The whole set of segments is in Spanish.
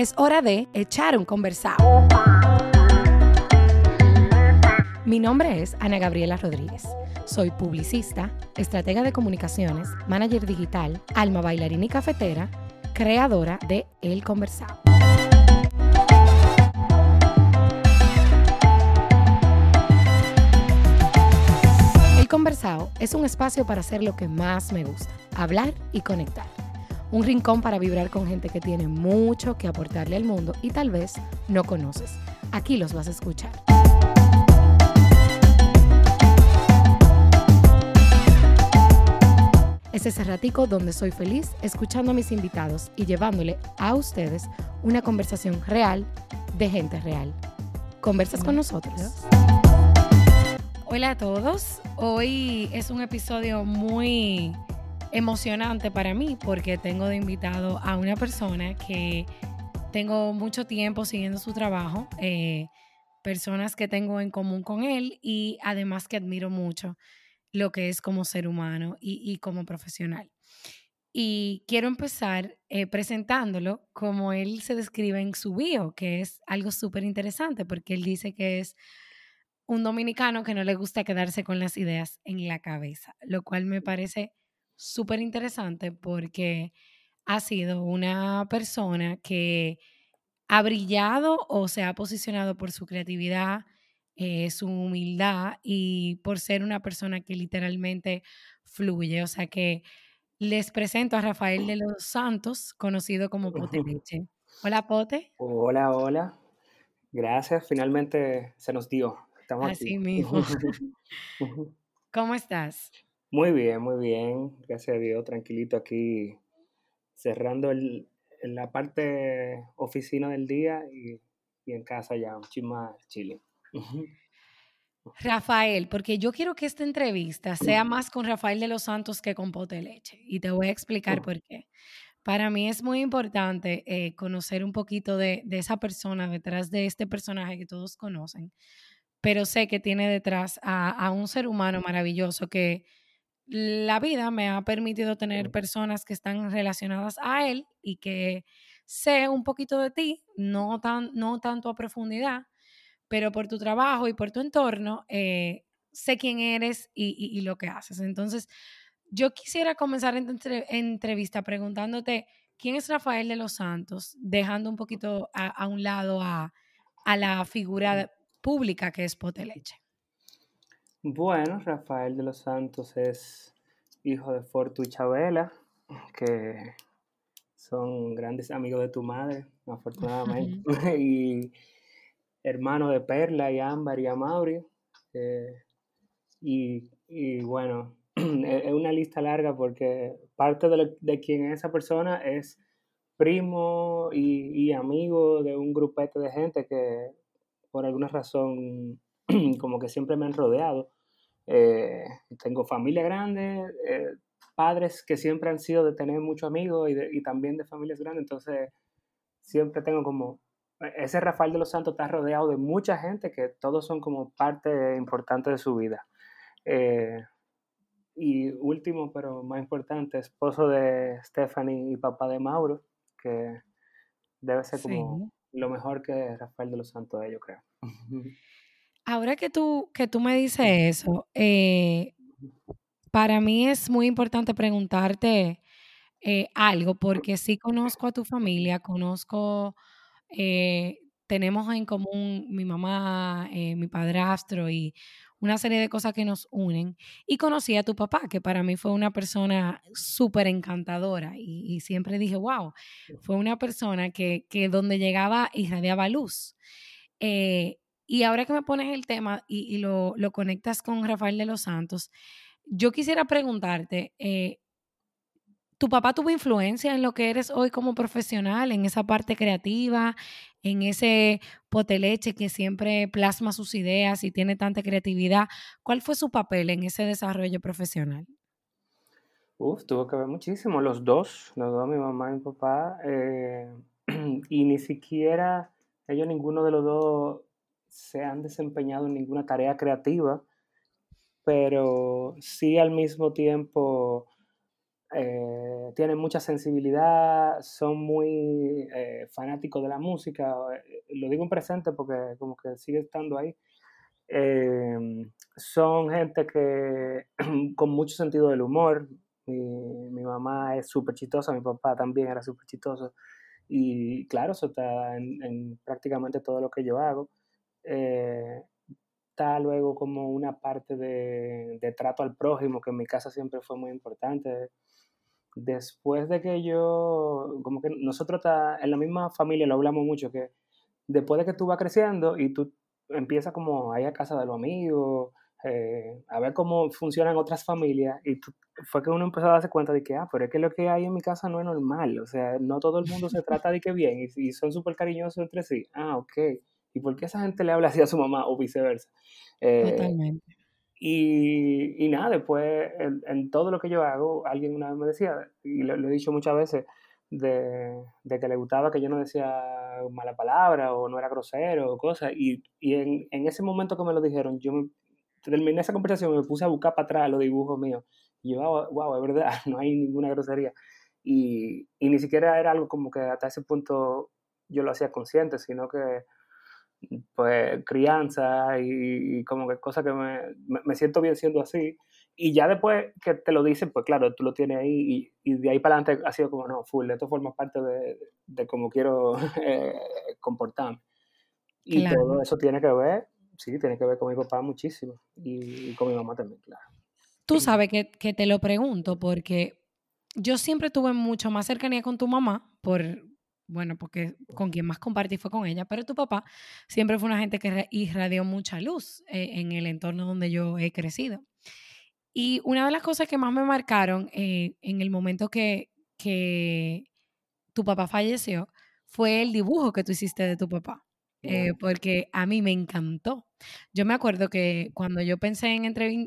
Es hora de echar un conversado. Mi nombre es Ana Gabriela Rodríguez. Soy publicista, estratega de comunicaciones, manager digital, alma bailarina y cafetera, creadora de El Conversado. El Conversado es un espacio para hacer lo que más me gusta, hablar y conectar. Un rincón para vibrar con gente que tiene mucho que aportarle al mundo y tal vez no conoces. Aquí los vas a escuchar. Es ese ratico donde soy feliz escuchando a mis invitados y llevándole a ustedes una conversación real de gente real. ¿Conversas con nosotros? Hola a todos. Hoy es un episodio muy emocionante para mí porque tengo de invitado a una persona que tengo mucho tiempo siguiendo su trabajo, eh, personas que tengo en común con él y además que admiro mucho lo que es como ser humano y, como profesional. Y quiero empezar eh, presentándolo como él se describe en su bio, que es algo súper interesante porque él dice que es un dominicano que no le gusta quedarse con las ideas en la cabeza, lo cual me parece súper interesante porque ha sido una persona que ha brillado o se ha posicionado por su creatividad, eh, su humildad y por ser una persona que literalmente fluye. O sea que les presento a Rafael de los Santos, conocido como Pote Leche. Hola, Pote. Hola, hola. Gracias, finalmente se nos dio. Estamos Así mismo. ¿Cómo estás? Muy bien, muy bien. Gracias a Dios, tranquilito aquí, cerrando el, la parte oficina del día y, en casa ya, un chisma chile. Rafael, porque yo quiero que esta entrevista sea más con Rafael de los Santos que con Pote Leche. Y te voy a explicar por qué. Para mí es muy importante eh, conocer un poquito de, esa persona detrás de este personaje que todos conocen, pero sé que tiene detrás a un ser humano maravilloso que la vida me ha permitido tener personas que están relacionadas a él y que sé un poquito de ti, no, tan, no tanto a profundidad, pero por tu trabajo y por tu entorno, eh, sé quién eres y, lo que haces. Entonces, yo quisiera comenzar esta entrevista preguntándote, ¿quién es Rafael de los Santos? Dejando un poquito a, un lado a, a, la figura pública que es Poteleche. Bueno, Rafael de los Santos es hijo de Fortu y Chabela, que son grandes amigos de tu madre, afortunadamente, y hermano de Perla y Ámbar y Amaurio. Eh, y, bueno, es una lista larga porque parte de, de quién es esa persona es primo y, y, amigo de un grupete de gente que por alguna razón como que siempre me han rodeado. Eh, tengo familia grande, eh, padres que siempre han sido de tener muchos amigos y, también de familias grandes, entonces siempre tengo como, ese Rafael de los Santos está rodeado de mucha gente que todos son como parte importante de su vida. Eh, y último, pero más importante, esposo de Stephanie y papá de Mauro, que debe ser como lo mejor que Rafael de los Santos, yo creo. Ahora que tú, que tú me dices eso, eh, para mí es muy importante preguntarte eh, algo, porque sí conozco a tu familia, conozco, eh, tenemos en común mi mamá, mi padrastro y una serie de cosas que nos unen. Y conocí a tu papá, que para mí fue una persona súper encantadora y, siempre dije, wow, fue una persona que, que donde llegaba irradiaba luz. Y ahora que me pones el tema y, lo, conectas con Rafael de los Santos, yo quisiera preguntarte, eh, ¿tu papá tuvo influencia en lo que eres hoy como profesional, en esa parte creativa, en ese poteleche que siempre plasma sus ideas y tiene tanta creatividad? ¿Cuál fue su papel en ese desarrollo profesional? Uf, tuvo que ver muchísimo, los dos, los dos, mi mamá y mi papá, eh, y ni siquiera ellos, ninguno de los dos se han desempeñado en ninguna tarea creativa, pero sí al mismo tiempo eh, tienen mucha sensibilidad, son muy eh, fanáticos de la música, eh, lo digo en presente porque como que sigue estando ahí. Em, son gente que con mucho sentido del humor. Mi, mi mamá es súper chistosa, mi papá también era súper chistoso. Y claro, eso está en, prácticamente todo lo que yo hago. Está luego como una parte de, de, trato al prójimo, que en mi casa siempre fue muy importante después de que yo, como que nosotros en la misma familia lo hablamos mucho, que después de que tú vas creciendo y tú empiezas como a ir a casa de los amigos, eh, a ver cómo funcionan otras familias, y fue que uno empezó a darse cuenta de que, ah, pero es que lo que hay en mi casa no es normal, o sea, no todo el mundo se trata de que bien, y, son súper cariñosos entre sí. Ah, ok. ¿Y por qué esa gente le habla así a su mamá o viceversa? Eh, Totalmente. Y, y nada, después en, todo lo que yo hago, alguien una vez me decía, y lo, he dicho muchas veces, de, de, que le gustaba que yo no decía mala palabra o no era grosero o cosas. Y, y en, en, ese momento que me lo dijeron, yo me, terminé esa conversación y me puse a buscar para atrás los dibujos míos. Y yo, wow, wow, es verdad, no hay ninguna grosería. Y, y ni siquiera era algo como que hasta ese punto yo lo hacía consciente, sino que pues crianza y, como que cosas que me, me, siento bien siendo así. Y ya después que te lo dicen, pues claro, tú lo tienes ahí y, de ahí para adelante ha sido como, no, full, esto forma parte de, de cómo quiero eh, comportarme. Y todo eso tiene que ver, sí, tiene que ver con mi papá muchísimo y, con mi mamá también, claro. Tú sabes que, que te lo pregunto porque yo siempre tuve mucho más cercanía con tu mamá por, bueno, porque con quien más compartí fue con ella, pero tu papá siempre fue una gente que irradió mucha luz eh, en el entorno donde yo he crecido. Y una de las cosas que más me marcaron eh, en el momento que, que tu papá falleció fue el dibujo que tú hiciste de tu papá. Eh, porque a mí me encantó. Yo me acuerdo que cuando yo pensé en,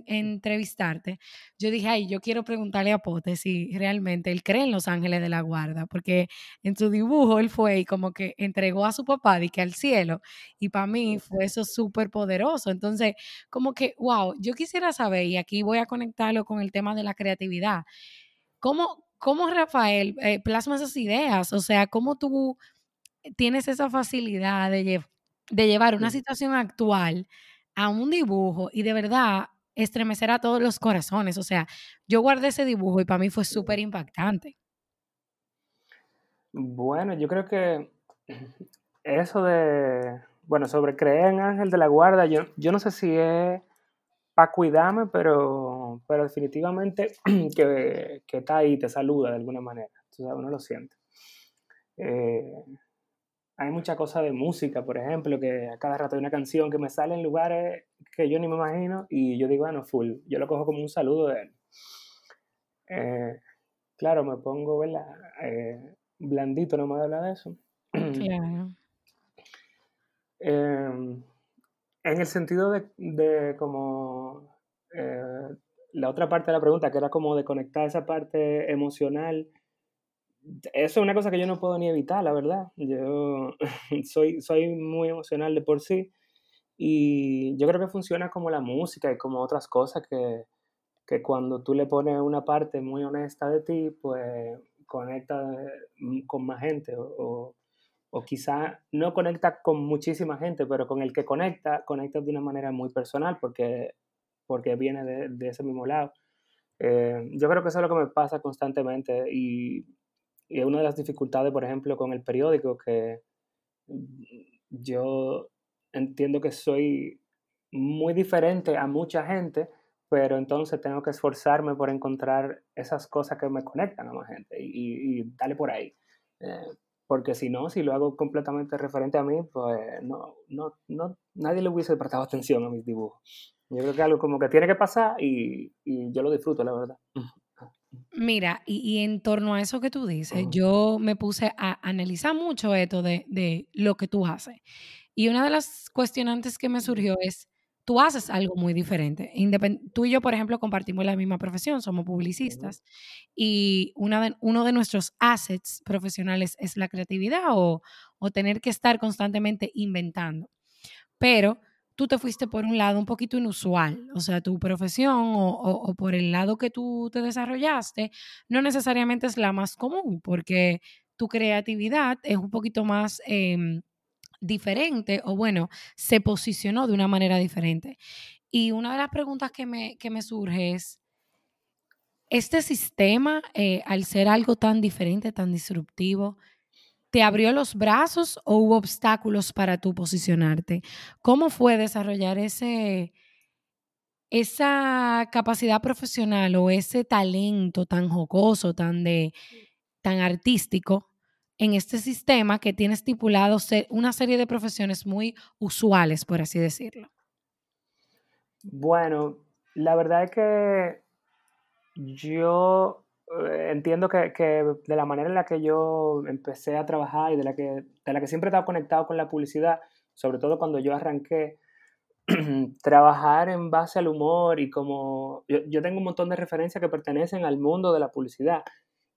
entrevistarte, yo dije, ay, yo quiero preguntarle a Pote si realmente él cree en los ángeles de la guarda, porque en su dibujo él fue y como que entregó a su papá que al cielo, y para mí fue eso súper poderoso. Entonces, como que, wow, yo quisiera saber, y aquí voy a conectarlo con el tema de la creatividad, ¿cómo, cómo Rafael eh, plasma esas ideas? O sea, ¿cómo tú tienes esa facilidad de, de llevar una situación actual a un dibujo y de verdad estremecer a todos los corazones. O sea, yo guardé ese dibujo y para mí fue súper impactante. Bueno, yo creo que eso de, bueno, sobre creer en Ángel de la Guarda, yo, yo no sé si es para cuidarme, pero, pero definitivamente que, que, está ahí, te saluda de alguna manera. Sabes, uno lo siente. Eh, hay mucha cosa de música, por ejemplo, que a cada rato hay una canción que me sale en lugares que yo ni me imagino y yo digo, bueno, full, yo lo cojo como un saludo de él. Eh, claro, me pongo, ¿verdad? Eh, blandito, no me habla de eso. Claro. Em, en el sentido de, de como eh, la otra parte de la pregunta, que era como de conectar esa parte emocional eso es una cosa que yo no puedo ni evitar, la verdad. Yo soy, soy muy emocional de por sí y yo creo que funciona como la música y como otras cosas que, que cuando tú le pones una parte muy honesta de ti, pues conecta mm, con más gente o, o, quizá no conecta con muchísima gente, pero con el que conecta, conecta de una manera muy personal porque, porque viene de, de ese mismo lado. Eh, yo creo que eso es lo que me pasa constantemente y y una de las dificultades, por ejemplo, con el periódico, que yo entiendo que soy muy diferente a mucha gente, pero entonces tengo que esforzarme por encontrar esas cosas que me conectan a más gente y, darle por ahí. Eh, porque si no, si lo hago completamente referente a mí, pues no, no, no, nadie le hubiese prestado atención a mis dibujos. Yo creo que algo como que tiene que pasar y, y yo lo disfruto, la verdad. Mira, y, en torno a eso que tú dices, yo me puse a analizar mucho esto de, lo que tú haces. Y una de las cuestionantes que me surgió es, tú haces algo muy diferente. tú y yo, por ejemplo, compartimos la misma profesión, somos publicistas, y una uno de nuestros assets profesionales es la creatividad o, o tener que estar constantemente inventando. Pero tú te fuiste por un lado un poquito inusual, o sea, tu profesión o, por el lado que tú te desarrollaste no necesariamente es la más común, porque tu creatividad es un poquito más em, diferente o bueno, se posicionó de una manera diferente. Y una de las preguntas que me, que me surge es, ¿este sistema, eh, al ser algo tan diferente, tan disruptivo, ¿Te abrió los brazos o hubo obstáculos para tú posicionarte? ¿Cómo fue desarrollar ese, esa capacidad profesional o ese talento tan jocoso, tan, de, tan artístico en este sistema que tiene estipulado una serie de profesiones muy usuales, por así decirlo? Bueno, la verdad es que yo entiendo que, de la manera en la que yo empecé a trabajar y de la que, de la que siempre he estado conectado con la publicidad, sobre todo cuando yo arranqué, trabajar en base al humor y como yo, tengo un montón de referencias que pertenecen al mundo de la publicidad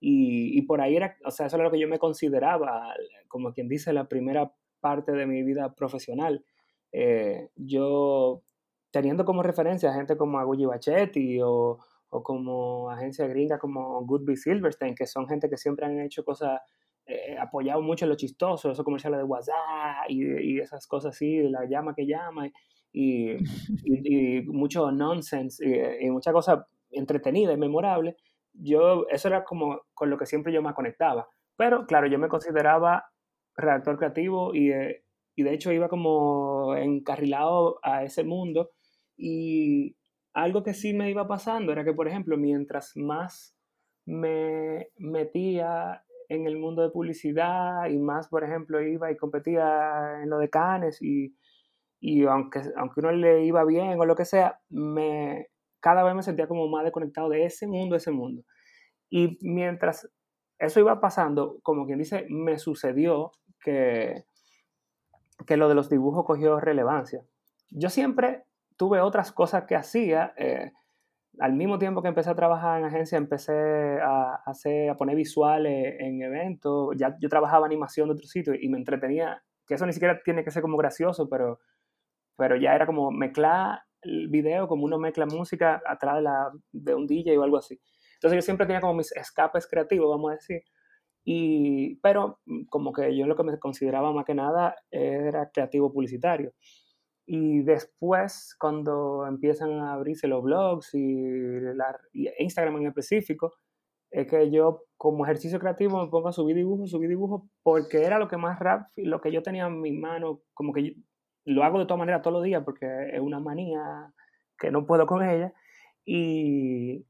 y, por ahí era, o sea, eso era lo que yo me consideraba, como quien dice, la primera parte de mi vida profesional. Eh, yo teniendo como referencia a gente como Agulli Bachetti o, o como agencias gringas como Goodby Silverstein, que son gente que siempre han hecho cosas, eh, apoyado mucho lo chistoso, esos comerciales de WhatsApp y, esas cosas así, la llama que llama, y, y, mucho nonsense y, muchas cosas entretenidas y memorables. Yo, eso era como con lo que siempre yo me conectaba. Pero claro, yo me consideraba redactor creativo y, eh, y de hecho iba como encarrilado a ese mundo y, algo que sí me iba pasando era que, por ejemplo, mientras más me metía en el mundo de publicidad y más, por ejemplo, iba y competía en lo de Canes y, y aunque, aunque uno le iba bien o lo que sea, me, cada vez me sentía como más desconectado de ese mundo, ese mundo. Y mientras eso iba pasando, como quien dice, me sucedió que, que lo de los dibujos cogió relevancia. Yo siempre tuve otras cosas que hacía. Eh, al mismo tiempo que empecé a trabajar en agencia, empecé a, hacer, a poner visuales en eventos. Ya yo trabajaba animación de otro sitio y me entretenía, que eso ni siquiera tiene que ser como gracioso, pero, pero ya era como mezclar el video como uno mezcla música atrás de, la, de un DJ o algo así. Entonces yo siempre tenía como mis escapes creativos, vamos a decir. Y, pero como que yo lo que me consideraba más que nada era creativo publicitario. Y después, cuando empiezan a abrirse los blogs y, la, Instagram en específico, es que yo como ejercicio creativo me pongo a subir dibujos, subir dibujos, porque era lo que más rap, lo que yo tenía en mi mano, como que lo hago de todas maneras todos los días porque es una manía que no puedo con ella. Y,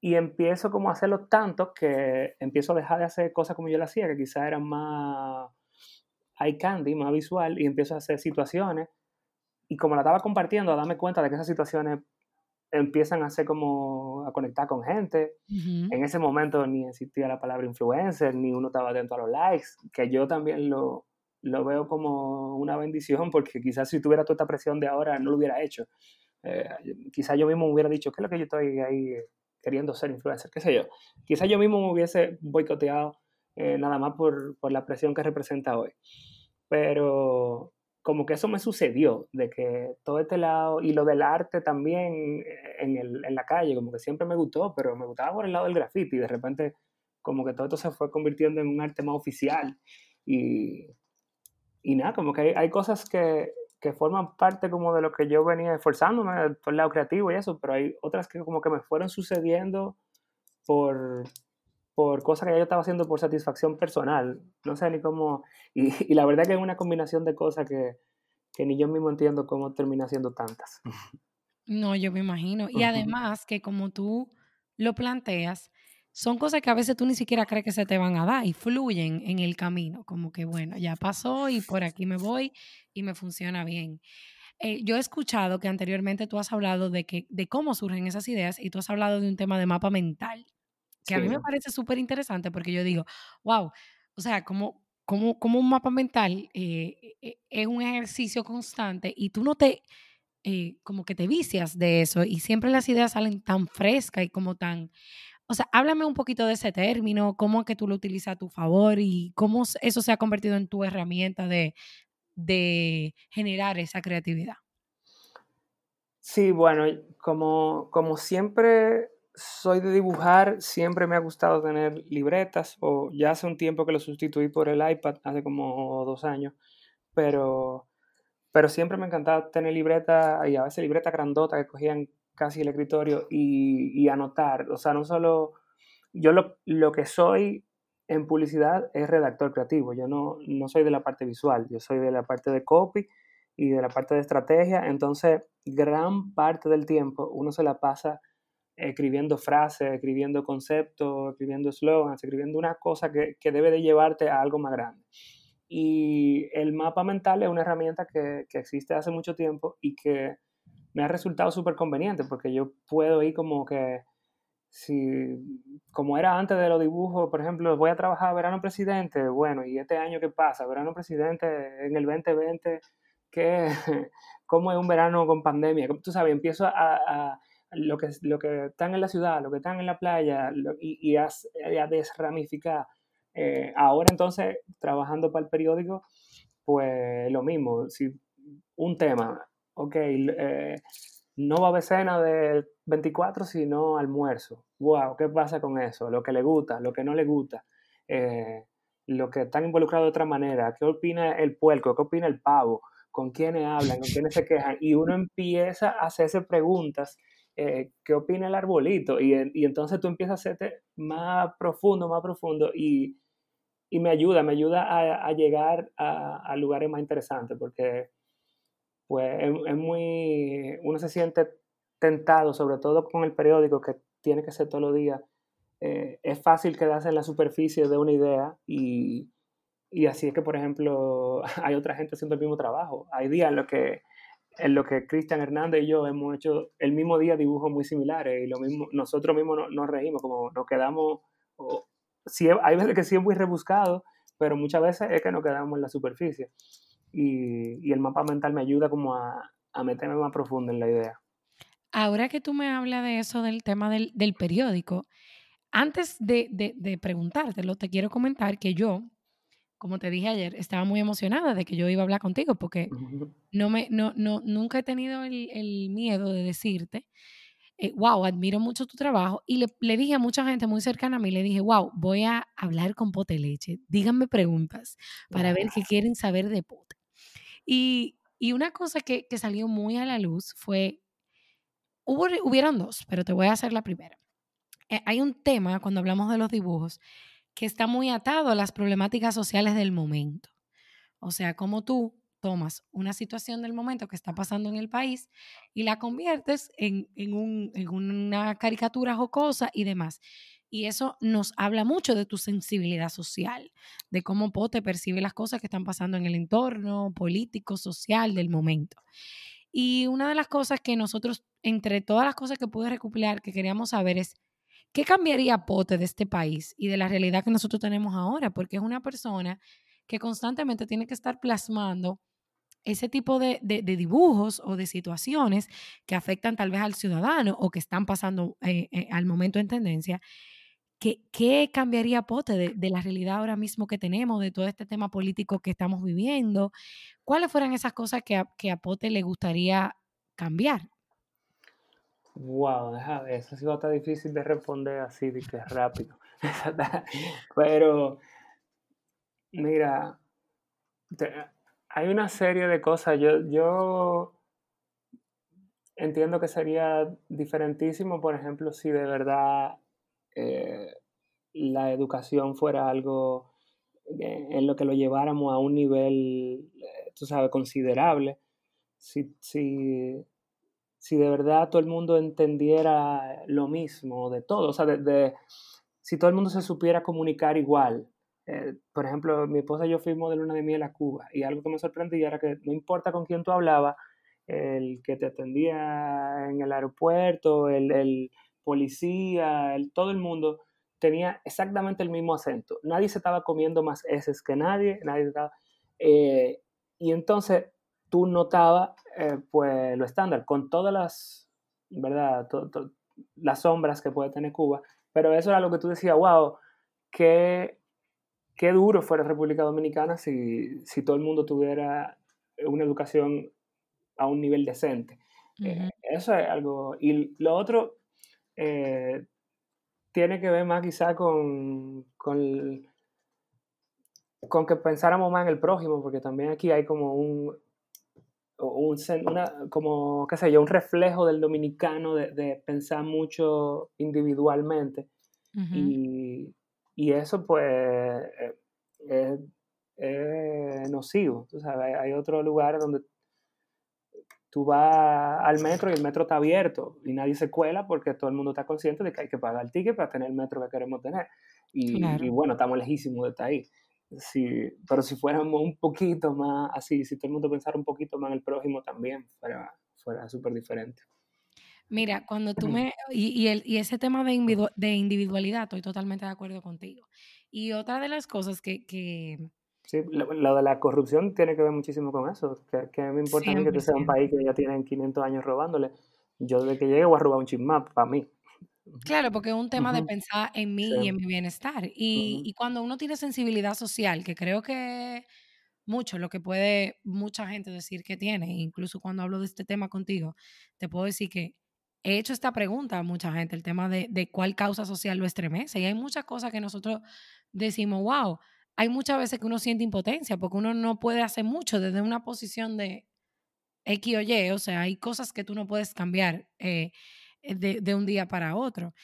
y empiezo como a hacerlo tanto que empiezo a dejar de hacer cosas como yo lo hacía, que quizás eran más eye candy, más visual, y empiezo a hacer situaciones y como la estaba compartiendo, a darme cuenta de que esas situaciones empiezan a ser como a conectar con gente. En ese momento ni existía la palabra influencer, ni uno estaba atento a los likes, que yo también lo, lo veo como una bendición, porque quizás si tuviera toda esta presión de ahora no lo hubiera hecho. Eh, quizás yo mismo hubiera dicho, ¿qué es lo que yo estoy ahí queriendo ser influencer? ¿Qué sé yo? Quizás yo mismo me hubiese boicoteado eh, nada más por, por la presión que representa hoy. Pero como que eso me sucedió, de que todo este lado, y lo del arte también eh, en, el, en la calle, como que siempre me gustó, pero me gustaba por el lado del graffiti, y de repente como que todo esto se fue convirtiendo en un arte más oficial, y, y nada, como que hay, hay cosas que, que, forman parte como de lo que yo venía esforzándome por el lado creativo y eso, pero hay otras que como que me fueron sucediendo por, por cosas que yo estaba haciendo por satisfacción personal. No sé ni cómo. Y, la verdad que es una combinación de cosas que, que, ni yo mismo entiendo cómo termina siendo tantas. No, yo me imagino. Y además que como tú lo planteas, son cosas que a veces tú ni siquiera crees que se te van a dar y fluyen en el camino. Como que, bueno, ya pasó y por aquí me voy y me funciona bien. Eh, yo he escuchado que anteriormente tú has hablado de, que, de cómo surgen esas ideas y tú has hablado de un tema de mapa mental que a mí me parece súper interesante porque yo digo, wow, o sea, como, como, como un mapa mental eh, eh, es un ejercicio constante y tú no te, eh, como que te vicias de eso y siempre las ideas salen tan frescas y como tan, o sea, háblame un poquito de ese término, cómo es que tú lo utilizas a tu favor y cómo eso se ha convertido en tu herramienta de, de generar esa creatividad. Sí, bueno, como, como siempre soy de dibujar, siempre me ha gustado tener libretas, o ya hace un tiempo que lo sustituí por el iPad, hace como dos años, pero, pero siempre me encantaba tener libreta y a veces libreta grandota que cogían casi el escritorio y, anotar. O sea, no solo yo lo, lo, que soy en publicidad es redactor creativo, yo no, no soy de la parte visual, yo soy de la parte de copy y de la parte de estrategia, entonces gran parte del tiempo uno se la pasa escribiendo frases, escribiendo conceptos, escribiendo slogans, escribiendo una cosa que, que, debe de llevarte a algo más grande. Y el mapa mental es una herramienta que, que existe hace mucho tiempo y que me ha resultado súper conveniente porque yo puedo ir como que, si, como era antes de los dibujos, por ejemplo, voy a trabajar verano presidente, bueno, y este año qué pasa, verano presidente en el 2020, ¿qué, ¿cómo es un verano con pandemia? Tú sabes, empiezo a lo que, lo que están en la ciudad, lo que están en la playa y, y, a, desramificar. Eh, ahora entonces, trabajando para el periódico, pues lo mismo, si un tema, ok, eh, no va a haber cena del 24, sino almuerzo. Wow, ¿qué pasa con eso? Lo que le gusta, lo que no le gusta, eh, lo que están involucrados de otra manera, ¿qué opina el puerco? ¿Qué opina el pavo? ¿Con quiénes hablan? ¿Con quiénes se quejan? Y uno empieza a hacerse preguntas eh, ¿qué opina el arbolito? Y, entonces tú empiezas a hacerte más profundo, más profundo y, y me ayuda, me ayuda a, llegar a, a, lugares más interesantes porque pues es, muy, uno se siente tentado, sobre todo con el periódico que tiene que ser todos los días. Eh, es fácil quedarse en la superficie de una idea y, y así es que, por ejemplo, hay otra gente haciendo el mismo trabajo. Hay días en los que en lo que Cristian Hernández y yo hemos hecho el mismo día dibujos muy similares y lo mismo, nosotros mismos nos, reímos, como nos quedamos, hay veces que sí es muy rebuscado, pero muchas veces es que nos quedamos en la superficie. Y, el mapa mental me ayuda como a, meterme más profundo en la idea. Ahora que tú me hablas de eso, del tema del, del periódico, antes de, de, de preguntártelo, te quiero comentar que yo, como te dije ayer, estaba muy emocionada de que yo iba a hablar contigo porque no me, no, no, nunca he tenido el, el miedo de decirte, eh, wow, admiro mucho tu trabajo. Y le, le, dije a mucha gente muy cercana a mí, le dije, wow, voy a hablar con Pote Leche. Díganme preguntas para ver qué quieren saber de Pote. Y, y una cosa que, que, salió muy a la luz fue, hubo, hubieron dos, pero te voy a hacer la primera. Eh, hay un tema cuando hablamos de los dibujos que está muy atado a las problemáticas sociales del momento. O sea, como tú tomas una situación del momento que está pasando en el país y la conviertes en, en, un, en una caricatura jocosa y demás. Y eso nos habla mucho de tu sensibilidad social, de cómo Pote percibe las cosas que están pasando en el entorno político, social del momento. Y una de las cosas que nosotros, entre todas las cosas que pude recopilar, que queríamos saber es ¿Qué cambiaría Pote de este país y de la realidad que nosotros tenemos ahora? Porque es una persona que constantemente tiene que estar plasmando ese tipo de, dibujos o de situaciones que afectan tal vez al ciudadano o que están pasando eh, eh, al momento en tendencia. ¿Qué, cambiaría Pote de, la realidad ahora mismo que tenemos, de todo este tema político que estamos viviendo? ¿Cuáles fueran esas cosas que a Pote le gustaría cambiar? Wow, deja eso sí va a estar difícil de responder así, de que rápido. Pero, mira, hay una serie de cosas. Yo, yo entiendo que sería diferentísimo, por ejemplo, si de verdad eh, la educación fuera algo en lo que lo lleváramos a un nivel, eh, tú sabes, considerable. Si, si si de verdad todo el mundo entendiera lo mismo de todo, o sea, de, si todo el mundo se supiera comunicar igual. Eh, por ejemplo, mi esposa y yo fuimos de luna de miel a Cuba y algo que me sorprendía era que no importa con quién tú hablabas, el que te atendía en el aeropuerto, el, policía, todo el mundo tenía exactamente el mismo acento. Nadie se estaba comiendo más heces que nadie, nadie estaba... Eh, y entonces tú notabas eh, pues lo estándar, con todas las, ¿verdad? las sombras que puede tener Cuba, pero eso era lo que tú decías, wow, qué, qué duro fuera República Dominicana si, si todo el mundo tuviera una educación a un nivel decente. Eh, eso es algo. Y lo otro eh, tiene que ver más quizá con, con, con, que pensáramos más en el prójimo, porque también aquí hay como un, un una, como, qué sé yo, un reflejo del dominicano de, pensar mucho individualmente. y, y, eso pues es, es nocivo. Tú sabes, hay otros lugares donde tú vas al metro y el metro está abierto y nadie se cuela porque todo el mundo está consciente de que hay que pagar el ticket para tener el metro que queremos tener. Y, bueno, estamos lejísimos de estar ahí. Sí, pero si fuéramos un poquito más así, si todo el mundo pensara un poquito más en el prójimo también, fuera, fuera súper diferente. Mira, cuando tú me... Y, el, y ese tema de, de individualidad, estoy totalmente de acuerdo contigo. Y otra de las cosas que, que Sí, lo, de la corrupción tiene que ver muchísimo con eso. Que, que me importa a mí que tú seas un país que ya tienen 500 años robándole. Yo desde que llegue voy a robar un chismap para mí. Claro, porque es un tema de pensar en mí y en mi bienestar. Y, y, cuando uno tiene sensibilidad social, que creo que mucho lo que puede mucha gente decir que tiene, incluso cuando hablo de este tema contigo, te puedo decir que he hecho esta pregunta a mucha gente, el tema de, de cuál causa social lo estremece. Y hay muchas cosas que nosotros decimos, wow, hay muchas veces que uno siente impotencia porque uno no puede hacer mucho desde una posición de X o Y, o sea, hay cosas que tú no puedes cambiar eh, eh, de, un día para otro.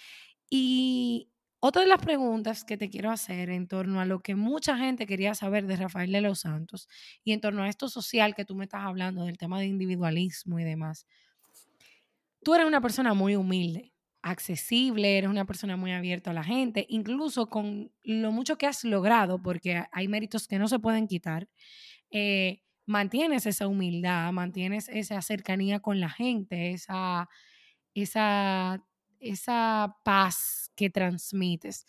Y otra de las preguntas que te quiero hacer en torno a lo que mucha gente quería saber de Rafael de los Santos y en torno a esto social que tú me estás hablando, del tema de individualismo y demás. Tú eres una persona muy humilde accesible, eres una persona muy abierta a la gente, incluso con lo mucho que has logrado, porque hay méritos que no se pueden quitar, eh, mantienes esa humildad, mantienes esa cercanía con la gente, esa, esa, esa paz que transmites.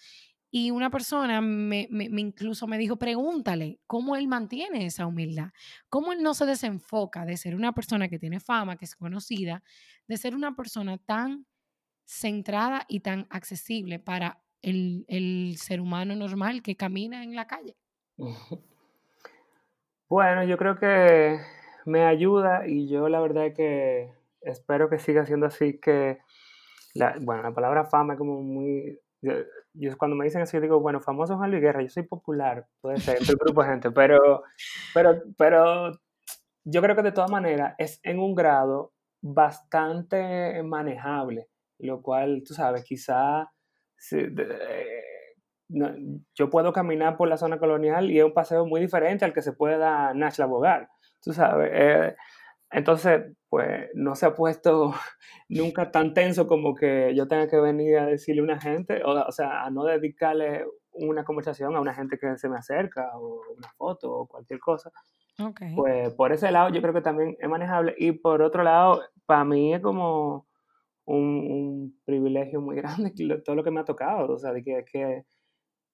Y una persona me, me, incluso me dijo, pregúntale cómo él mantiene esa humildad, cómo él no se desenfoca de ser una persona que tiene fama, que es conocida, de ser una persona tan centrada y tan accesible para el, ser humano normal que camina en la calle? Bueno, yo creo que me ayuda y yo la verdad que espero que siga siendo así, que, la, bueno, la palabra fama es como muy... Yo, cuando me dicen así, yo digo, bueno, famoso Juan Luis Guerra, yo soy popular, puede ser, entre un grupo de gente, pero, pero, pero yo creo que de todas maneras es en un grado bastante manejable lo cual, tú sabes, quizá yo puedo caminar por la zona colonial y es un paseo muy diferente al que se puede dar Nash Bogar, tú sabes. Eh, entonces, pues no se ha puesto nunca tan tenso como que yo tenga que venir a decirle a una gente, o, sea, a no dedicarle una conversación a una gente que se me acerca, o una foto, o cualquier cosa. Pues por ese lado yo creo que también es manejable. Y por otro lado, para mí es como un, privilegio muy grande todo lo que me ha tocado, o sea, de que, que,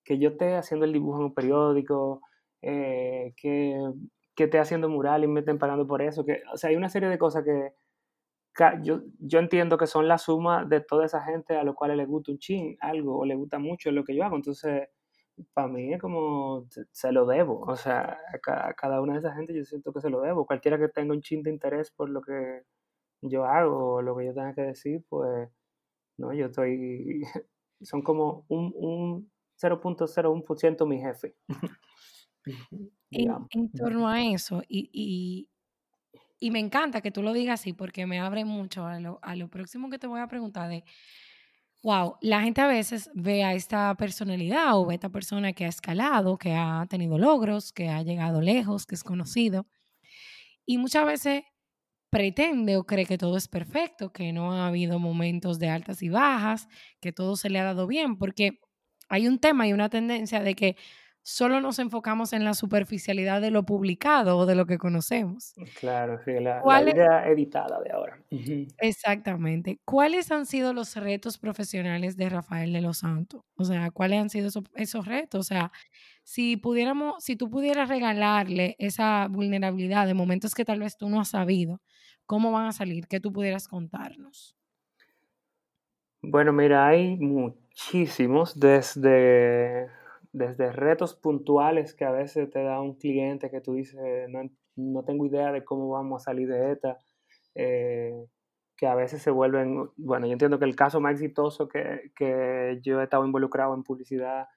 que yo esté haciendo el dibujo en un periódico, eh, que, que esté haciendo mural y me estén pagando por eso, que, o sea, hay una serie de cosas que, yo, yo entiendo que son la suma de toda esa gente a los cuales les gusta un chin, algo, o les gusta mucho lo que yo hago, entonces para mí es como se lo debo, o sea, a cada una de esas gente yo siento que se lo debo, cualquiera que tenga un chin de interés por lo que yo hago, lo que yo tenga que decir, pues, no, yo estoy, son como un, un 0.01% mi jefe. en, torno a eso, y, y, me encanta que tú lo digas así, porque me abre mucho a lo, a lo próximo que te voy a preguntar de, wow, la gente a veces ve a esta personalidad o ve a esta persona que ha escalado, que ha tenido logros, que ha llegado lejos, que es conocido, y muchas veces pretende o cree que todo es perfecto, que no ha habido momentos de altas y bajas, que todo se le ha dado bien, porque hay un tema y una tendencia de que solo nos enfocamos en la superficialidad de lo publicado o de lo que conocemos. Claro, sí, la, idea editada de ahora. Exactamente. ¿Cuáles han sido los retos profesionales de Rafael de los Santos? O sea, ¿cuáles han sido esos, esos retos? O sea, si pudiéramos, si tú pudieras regalarle esa vulnerabilidad de momentos que tal vez tú no has sabido, ¿cómo van a salir? ¿Qué tú pudieras contarnos? Bueno, mira, hay muchísimos, desde, desde retos puntuales que a veces te da un cliente que tú dices, no, tengo idea de cómo vamos a salir de esta, eh, que a veces se vuelven, bueno, yo entiendo que el caso más exitoso que, que yo he estado involucrado en publicidad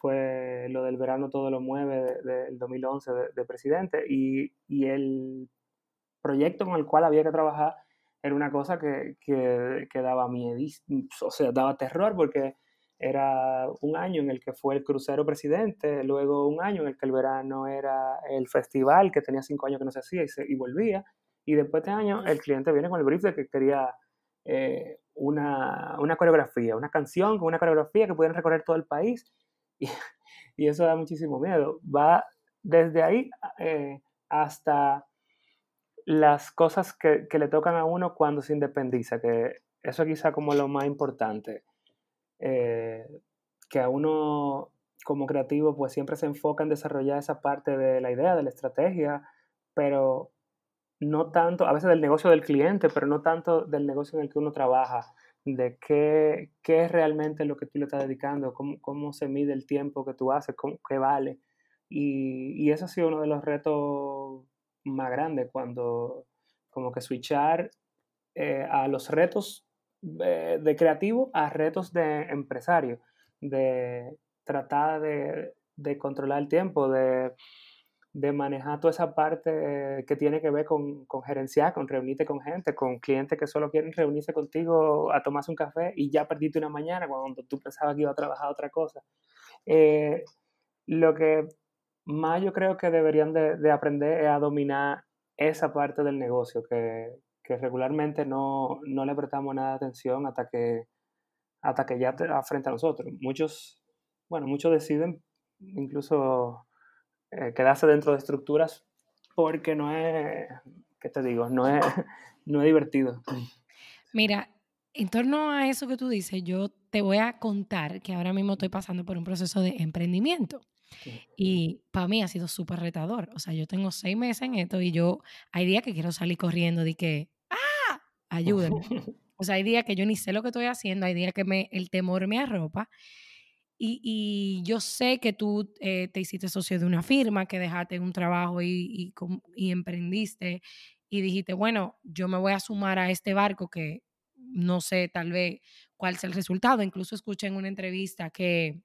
fue lo del verano todo lo mueve del 2011 de, presidente y, y, el proyecto con el cual había que trabajar era una cosa que, que, que daba miedo, o sea, daba terror porque era un año en el que fue el crucero presidente, luego un año en el que el verano era el festival, que tenía cinco años que no se hacía y, se, y volvía, y después de este año el cliente viene con el brief de que quería eh, una, una, coreografía, una canción con una coreografía que pudieran recorrer todo el país, y, y eso da muchísimo miedo. Va desde ahí eh, hasta las cosas que, que le tocan a uno cuando se independiza, que eso quizá como lo más importante eh, que a uno como creativo pues siempre se enfoca en desarrollar esa parte de la idea, de la estrategia, pero no tanto, a veces del negocio del cliente, pero no tanto del negocio en el que uno trabaja, de qué, qué es realmente lo que tú le estás dedicando, cómo, cómo se mide el tiempo que tú haces, cómo, qué vale. Y, eso ha sido uno de los retos más grandes cuando como que switchar eh, a los retos de, creativo a retos de empresario, de tratar de, controlar el tiempo, de, manejar toda esa parte que tiene que ver con, con gerenciar, con reunirte con gente, con clientes que solo quieren reunirse contigo a tomarse un café y ya perdiste una mañana cuando tú pensabas que iba a trabajar otra cosa. Eh, lo que más yo creo que deberían de, de, aprender es a dominar esa parte del negocio, que, que regularmente no, no, le prestamos nada de atención hasta que, hasta que ya te frente a nosotros. Muchos, bueno, muchos deciden incluso eh, quedarse dentro de estructuras porque no es, ¿qué te digo? No es, no es divertido. Mira, en torno a eso que tú dices, yo te voy a contar que ahora mismo estoy pasando por un proceso de emprendimiento. Y para mí ha sido súper retador. O sea, yo tengo seis meses en esto y yo hay días que quiero salir corriendo de que. Ayúdenme. O sea, hay días que yo ni sé lo que estoy haciendo, hay días que me, el temor me arropa. Y, y yo sé que tú eh, te hiciste socio de una firma, que dejaste un trabajo y, y, y emprendiste y dijiste, bueno, yo me voy a sumar a este barco que no sé tal vez cuál es el resultado. Incluso escuché en una entrevista que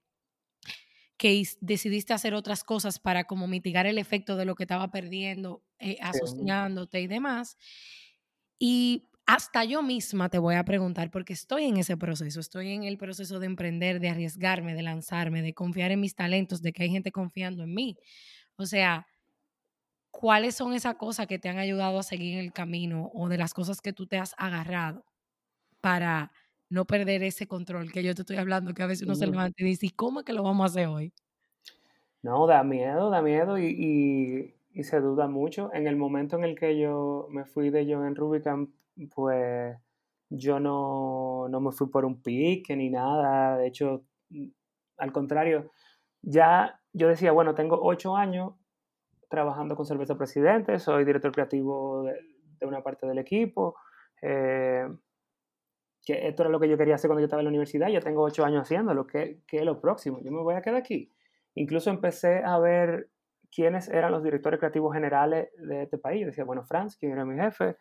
que decidiste hacer otras cosas para como mitigar el efecto de lo que estaba perdiendo, eh, asociándote y demás. Y hasta yo misma te voy a preguntar, porque estoy en ese proceso, estoy en el proceso de emprender, de arriesgarme, de lanzarme, de confiar en mis talentos, de que hay gente confiando en mí. O sea, ¿cuáles son esas cosas que te han ayudado a seguir en el camino o de las cosas que tú te has agarrado para no perder ese control que yo te estoy hablando, que a veces uno se levanta y dice, ¿y cómo es que lo vamos a hacer hoy? No, da miedo, da miedo y, y, se duda mucho. En el momento en el que yo me fui de John en Rubicam, pues yo no, no me fui por un pique ni nada. De hecho, mm, al contrario, ya yo decía, bueno, tengo ocho años trabajando con Cerveza Presidente, soy director creativo de, una parte del equipo. Eh, que esto era lo que yo quería hacer cuando yo estaba en la universidad, ya tengo ocho años haciéndolo, ¿qué, ¿qué es lo próximo? Yo me voy a quedar aquí. Incluso empecé a ver quiénes eran los directores creativos generales de este país. decía, bueno, Franz, quien era mi jefe,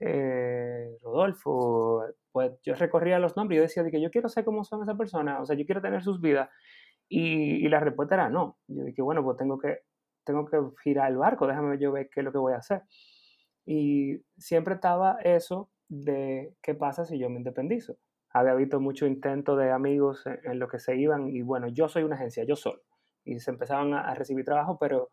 eh, Rodolfo, pues yo recorría los nombres y yo decía, que yo quiero saber cómo son esas personas, o sea, yo quiero tener sus vidas. Y, y, la respuesta era no. Yo dije, bueno, pues tengo que, tengo que girar el barco, déjame yo ver qué es lo que voy a hacer. Y siempre estaba eso de qué pasa si yo me independizo. Había visto mucho intento de amigos en, lo que se iban y bueno, yo soy una agencia, yo solo. Y se empezaban a, recibir trabajo, pero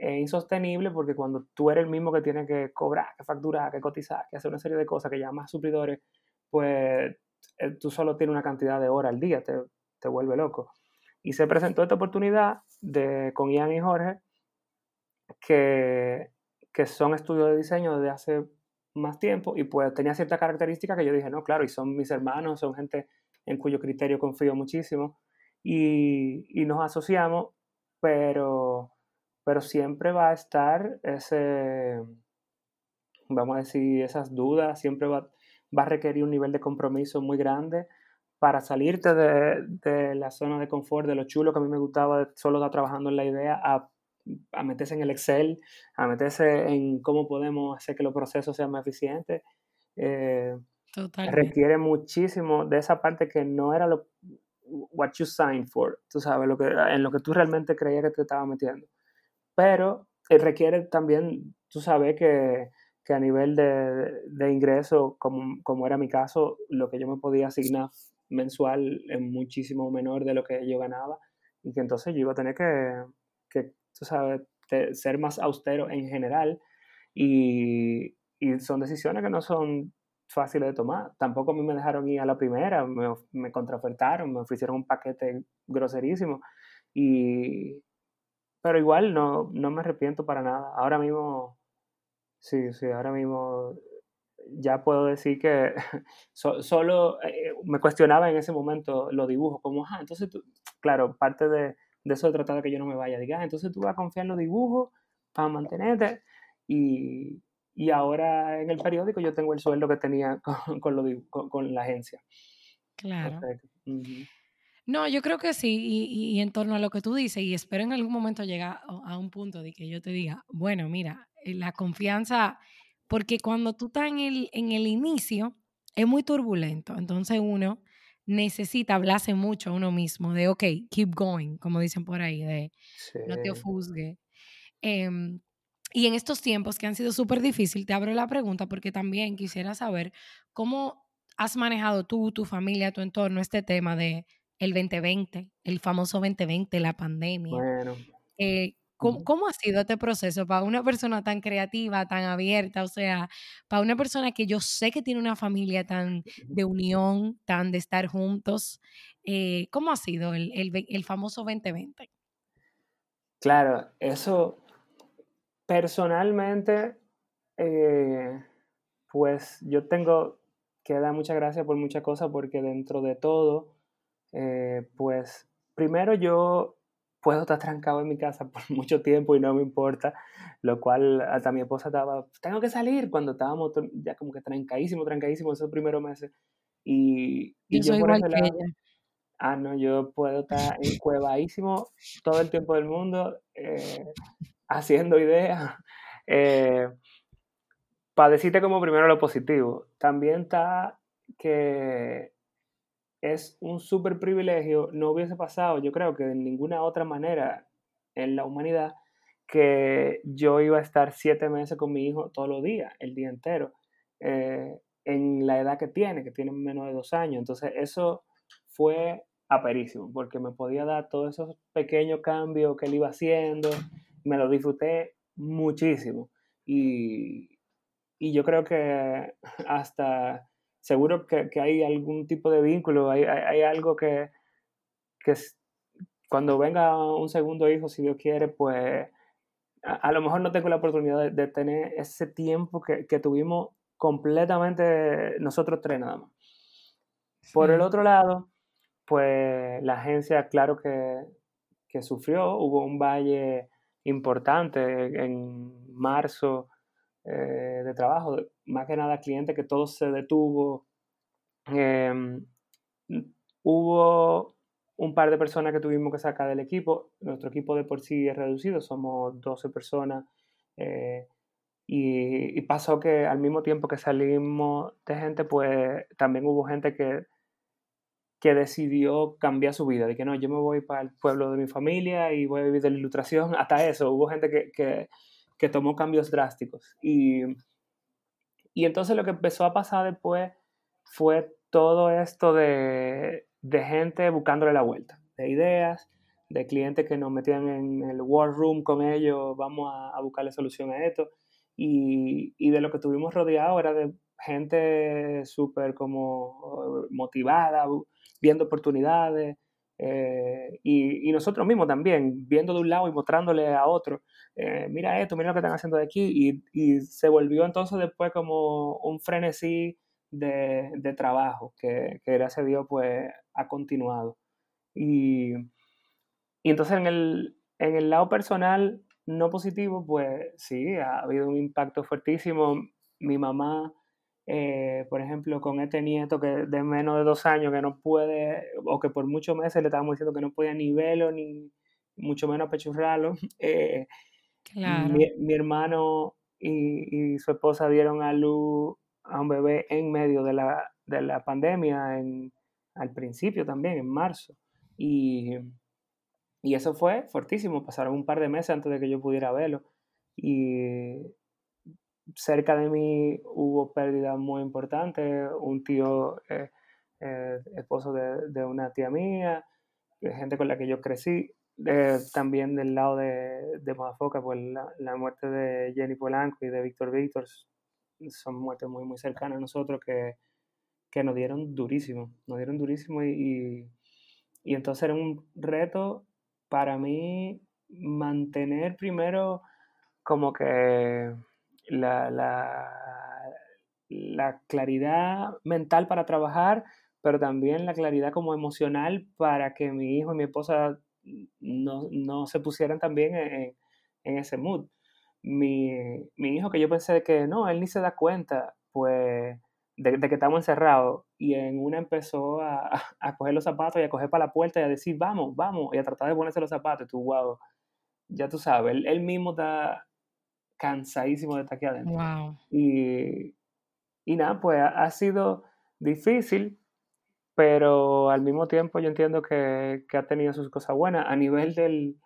es insostenible porque cuando tú eres el mismo que tiene que cobrar, que facturar, que cotizar, que hacer una serie de cosas, que llamas suplidores, pues eh, tú solo tienes una cantidad de horas al día, te, te vuelve loco. Y se presentó esta oportunidad de, con Ian y Jorge, que, que son estudios de diseño desde hace más tiempo y pues tenía cierta característica que yo dije, no, claro, y son mis hermanos, son gente en cuyo criterio confío muchísimo y, y nos asociamos, pero, pero siempre va a estar ese, vamos a decir, esas dudas, siempre va, va a requerir un nivel de compromiso muy grande para salirte de, de, la zona de confort, de lo chulo que a mí me gustaba solo estar trabajando en la idea, a a meterse en el Excel, a meterse en cómo podemos hacer que los procesos sean más eficientes. Eh, requiere muchísimo de esa parte que no era lo what you signed for, tú sabes, lo que, en lo que tú realmente creías que te estaba metiendo. Pero eh, requiere también, tú sabes que, que a nivel de, de ingreso, como, como, era mi caso, lo que yo me podía asignar mensual es muchísimo menor de lo que yo ganaba y que entonces yo iba a tener que, que tú sabes, ser más austero en general y, y son decisiones que no son fáciles de tomar. Tampoco a mí me dejaron ir a la primera, me, me contraofertaron, me ofrecieron un paquete groserísimo. Y, pero igual no, no me arrepiento para nada. Ahora mismo, sí, sí, ahora mismo ya puedo decir que solo eh, me cuestionaba en ese momento los dibujos, como, ah, entonces tú, claro, parte de, de eso de tratar de que yo no me vaya, diga, ah, entonces tú vas a confiar en los dibujos para mantenerte y, y ahora en el periódico yo tengo el sueldo que tenía con, con, con, la agencia. Claro. No, yo creo que sí, y, y, en torno a lo que tú dices, y espero en algún momento llegar a un punto de que yo te diga, bueno, mira, eh, la confianza, porque cuando tú estás en el, en el inicio, es muy turbulento, entonces uno necesita hablarse mucho a uno mismo de, ok, keep going, como dicen por ahí, de no te ofusgue. Em, y en estos tiempos que han sido súper difíciles, te abro la pregunta porque también quisiera saber cómo has manejado tú, tu familia, tu entorno, este tema de el 2020, el famoso 2020, la pandemia. Bueno. Eh, ¿cómo, ha sido este proceso para una persona tan creativa, tan abierta? O sea, para una persona que yo sé que tiene una familia tan de unión, tan de estar juntos. Eh, ¿Cómo ha sido el, el, el famoso 2020? Claro, eso Personalmente, eh, pues yo tengo que dar muchas gracias por muchas cosas porque dentro de todo, eh, pues primero yo puedo estar trancado en mi casa por mucho tiempo y no me importa, lo cual hasta mi esposa estaba, tengo que salir cuando estábamos ya como que trancadísimo, trancadísimo esos primeros meses. Y, y yo, por ese lado, ah, no, yo puedo estar encuevadísimo todo el tiempo del mundo. Eh, haciendo ideas. Eh, para decirte como primero lo positivo, también está que es un súper privilegio, no hubiese pasado, yo creo que de ninguna otra manera en la humanidad, que yo iba a estar siete meses con mi hijo todos los días, el día entero, eh, en la edad que tiene, que tiene menos de dos años. Entonces eso fue aperísimo, porque me podía dar todos esos pequeños cambios que él iba haciendo, me lo disfruté muchísimo. Y, y yo creo que hasta seguro que, que, hay algún tipo de vínculo, hay, hay, algo que, que, cuando venga un segundo hijo, si Dios quiere, pues a, lo mejor no tengo la oportunidad de, tener ese tiempo que, que, tuvimos completamente nosotros tres nada más. Por el otro lado, pues la agencia, claro que, que sufrió, hubo un valle importante en marzo eh, de trabajo, más que nada cliente que todo se detuvo. Em, hubo un par de personas que tuvimos que sacar del equipo. Nuestro equipo de por sí es reducido, somos 12 personas. Eh, y, y, pasó que al mismo tiempo que salimos de gente, pues también hubo gente que que decidió cambiar su vida, de que no, yo me voy para el pueblo de mi familia y voy a vivir de la ilustración, hasta eso, hubo gente que, que, que tomó cambios drásticos. Y, y, entonces lo que empezó a pasar después fue todo esto de, de gente buscándole la vuelta, de ideas, de clientes que nos metían en el war room con ellos, vamos a, buscarle solución a esto. Y, y, de lo que tuvimos rodeado era de gente súper como motivada, viendo oportunidades, eh, y, nosotros mismos también, viendo de un lado y mostrándole a otro, eh, mira esto, mira lo que están haciendo de aquí, y, se volvió entonces después como un frenesí de, de trabajo que, que, gracias a Dios pues ha continuado. Y, y entonces en el, en el lado personal no positivo, pues sí, ha habido un impacto fuertísimo. Mi mamá eh, por ejemplo, con este nieto que de menos de dos años que no puede, o que por muchos meses le estábamos diciendo que no podía ni verlo, ni mucho menos apechurrarlo. Eh, mi, hermano y, su esposa dieron a luz a un bebé en medio de la, de la pandemia en, al principio también, en marzo. Y, y eso fue fuertísimo. Pasaron un par de meses antes de que yo pudiera verlo. Y cerca de mí hubo pérdidas muy importantes. Un tío, eh, eh, esposo de, de, una tía mía, gente con la que yo crecí. también del lado de, de Modafoca, pues la, la, muerte de Jenny Polanco y de Víctor Víctor son muertes muy, muy cercanas a nosotros que, que nos dieron durísimo, nos dieron durísimo y, y, entonces era un reto para mí mantener primero como que la, la, la, claridad mental para trabajar, pero también la claridad como emocional para que mi hijo y mi esposa no, no se pusieran también en, en ese mood. Mi, mi, hijo, que yo pensé que no, él ni se da cuenta, pues de, que estamos encerrados y en una empezó a, a, coger los zapatos y a coger para la puerta y a decir, vamos, vamos, y a tratar de ponerse los zapatos. Tú, wow, ya tú sabes, él mismo está cansadísimo de estar aquí adentro. Wow. Y, y nada, pues ha, ha, sido difícil, pero al mismo tiempo yo entiendo que, que ha tenido sus cosas buenas. A nivel del,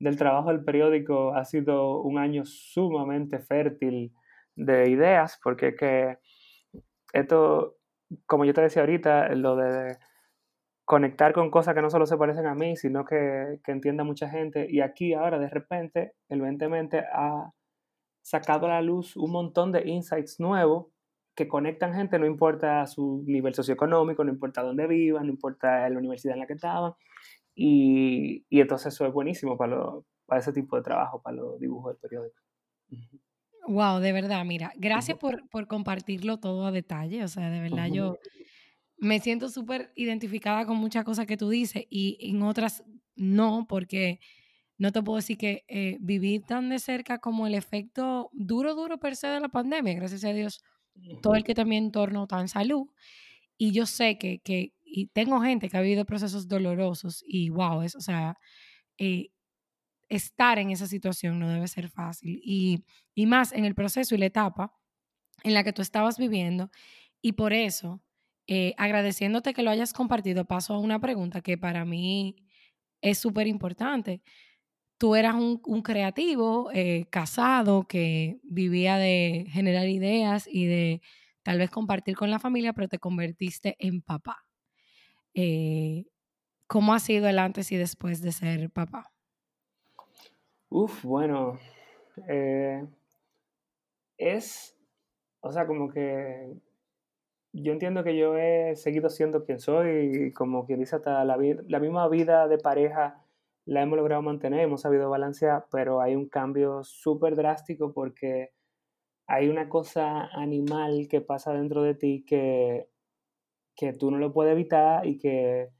del trabajo del periódico ha sido un año sumamente fértil de ideas, porque que esto, como yo te decía ahorita, lo de conectar con cosas que no solo se parecen a mí, sino que, que entienda mucha gente. Y aquí ahora, de repente, el 2020 ha sacado a la luz un montón de insights nuevos que conectan gente, no importa su nivel socioeconómico, no importa dónde vivan, no importa la universidad en la que estaban. Y, y entonces eso es buenísimo para, lo, para ese tipo de trabajo, para los dibujos del periódico. Wow, de verdad, mira, gracias por, por, compartirlo todo a detalle, o sea, de verdad yo me siento súper identificada con muchas cosas que tú dices y en otras no, porque no te puedo decir que eh, vivir tan de cerca como el efecto duro, duro per se de la pandemia, gracias a Dios, todo el que también entorno tan salud. Y yo sé que, que y tengo gente que ha vivido procesos dolorosos y wow, es, o sea, eh, estar en esa situación no debe ser fácil. Y, y más en el proceso y la etapa en la que tú estabas viviendo. Y por eso, eh, agradeciéndote que lo hayas compartido, paso a una pregunta que para mí es súper importante. Tú eras un, creativo, eh, casado, que vivía de generar ideas y de tal vez compartir con la familia, pero te convertiste en papá. Eh, ¿Cómo ha sido el antes y después de ser papá? Uf, bueno, eh, es, o sea, como que yo entiendo que yo he seguido siendo quien soy y como quien dice, hasta la, la misma vida de pareja la hemos logrado mantener, hemos sabido balancear, pero hay un cambio súper drástico porque hay una cosa animal que pasa dentro de ti que, que tú no lo puedes evitar y que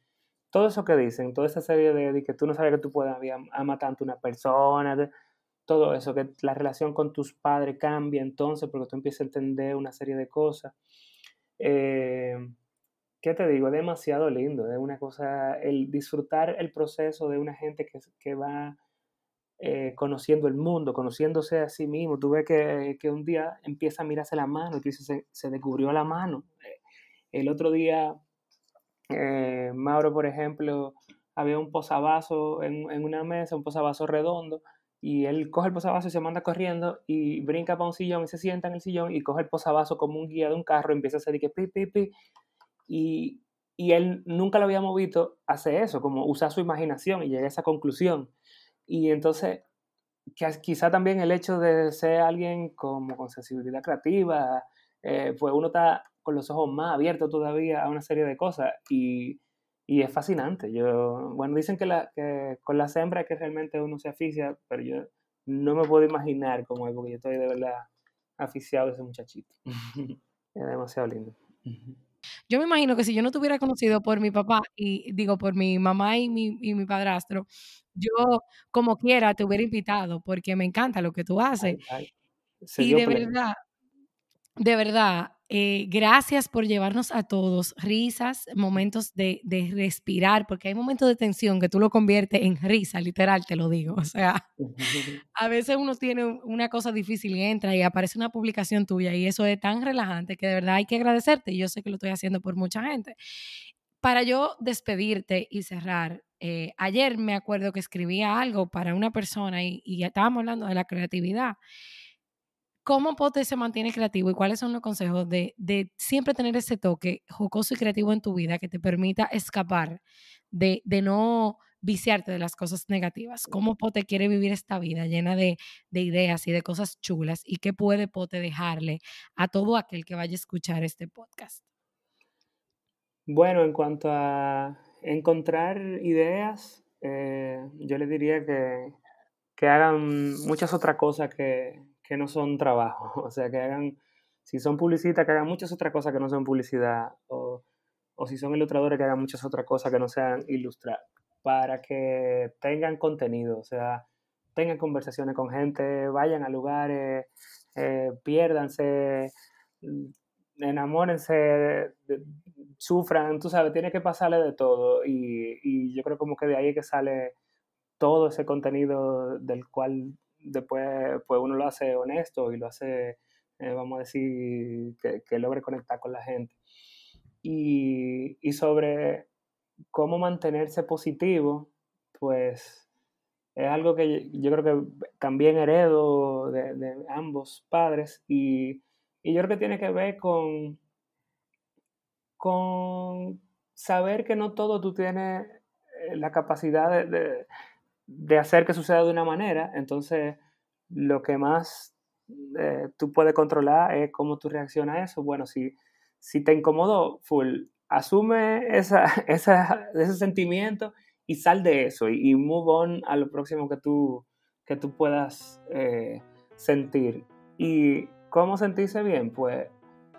todo eso que dicen, toda esa serie de, que tú no sabes que tú puedes amar tanto a una persona, todo eso, que la relación con tus padres cambia entonces porque tú empiezas a entender una serie de cosas. Eh, ¿Qué te digo? Demasiado lindo, es una cosa, el disfrutar el proceso de una gente que, que va eh, conociendo el mundo, conociéndose a sí mismo. Tú ves que, que, un día empieza a mirarse la mano y se, se descubrió la mano. El otro día eh, Mauro, por ejemplo, había un posavasos en, en, una mesa, un posavasos redondo, y él coge el posavasos y se manda corriendo y brinca para un sillón y se sienta en el sillón y coge el posavasos como un guía de un carro y empieza a hacer que pi, pi, pi. Y, y él nunca lo había movido hace eso, como usar su imaginación y llega a esa conclusión. Y entonces, quizá también el hecho de ser alguien como con sensibilidad creativa, eh, pues uno está con los ojos más abiertos todavía a una serie de cosas y, y es fascinante. Yo, bueno, dicen que, la, que con las hembras que realmente uno se aficia, pero yo no me puedo imaginar cómo es, porque yo estoy de verdad aficiado de ese muchachito. es demasiado lindo. Yo me imagino que si yo no tuviera conocido por mi papá y digo por mi mamá y mi, y mi padrastro, yo como quiera te hubiera invitado porque me encanta lo que tú haces. Ay, ay. Y de pleno. verdad, de verdad, eh, gracias por llevarnos a todos risas, momentos de, de, respirar, porque hay momentos de tensión que tú lo conviertes en risa, literal, te lo digo. O sea, a veces uno tiene una cosa difícil y entra y aparece una publicación tuya y eso es tan relajante que de verdad hay que agradecerte. Y yo sé que lo estoy haciendo por mucha gente. Para yo despedirte y cerrar, eh, ayer me acuerdo que escribía algo para una persona y, y estábamos hablando de la creatividad. ¿Cómo Pote se mantiene creativo y cuáles son los consejos de, de, siempre tener ese toque jocoso y creativo en tu vida que te permita escapar de, de no viciarte de las cosas negativas? ¿Cómo Pote quiere vivir esta vida llena de, de, ideas y de cosas chulas? ¿Y qué puede Pote dejarle a todo aquel que vaya a escuchar este podcast? Bueno, en cuanto a encontrar ideas, eh, yo le diría que, que hagan muchas otras cosas que, que no son trabajo. O sea, que hagan, si son publicistas, que hagan muchas otras cosas que no son publicidad. O, o si son ilustradores, que hagan muchas otras cosas que no sean ilustrar. Para que tengan contenido, o sea, tengan conversaciones con gente, vayan a lugares, eh, piérdanse, mm, enamórense, sufran, tú sabes, tiene que pasarle de todo. Y, y yo creo como que de ahí es que sale todo ese contenido del cual después pues uno lo hace honesto y lo hace, eh, vamos a decir, que, logre conectar con la gente. Y, y, sobre cómo mantenerse positivo, pues es algo que yo creo que también heredo de, ambos padres y, y, yo creo que tiene que ver con, con saber que no todo tú tienes eh, la capacidad de hacer que suceda de una manera, entonces lo que más eh, tú puedes controlar es cómo tú reaccionas a eso. Bueno, si, si te incomodó, full, asume esa, esa, ese sentimiento y sal de eso y, move on a lo próximo que tú, que tú puedas eh, sentir. ¿Y cómo sentirse bien? Pues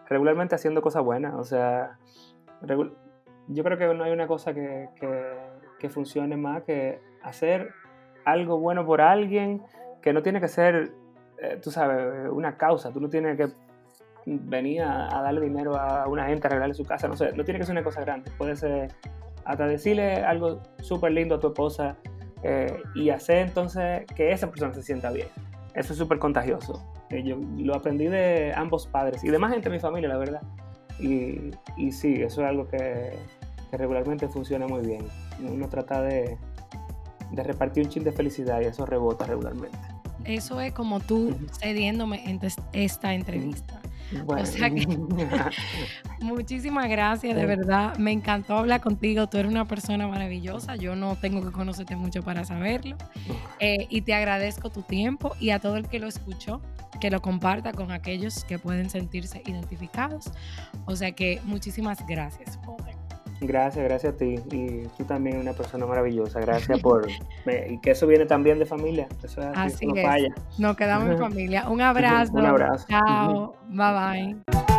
regularmente haciendo cosas buenas. O sea, yo creo que no hay una cosa que, que funcione más que hacer algo bueno por alguien que no tiene que ser, eh, tú sabes, una causa. Tú no tienes que venir a, darle dinero a una gente, a arreglarle su casa, no sé, no tiene que ser una cosa grande. Puede ser hasta decirle algo súper lindo a tu esposa eh, y hacer entonces que esa persona se sienta bien. Eso es súper contagioso. Eh, yo lo aprendí de ambos padres y de más gente de mi familia, la verdad. Y, y sí, eso es algo que, que regularmente funciona muy bien. Uno trata de, de repartir un chin de felicidad y eso rebota regularmente. Eso es como tú cediéndome en esta entrevista. O sea que muchísimas gracias, de verdad. Me encantó hablar contigo. Tú eres una persona maravillosa. Yo no tengo que conocerte mucho para saberlo. Eh, y te agradezco tu tiempo y a todo el que lo escuchó, que lo comparta con aquellos que pueden sentirse identificados. O sea que muchísimas gracias, Gracias, gracias a ti. Y tú también una persona maravillosa. Gracias por... y que eso viene también de familia. Eso es así, no falla. Nos quedamos en familia. Un abrazo. Un abrazo. Chao. Bye bye.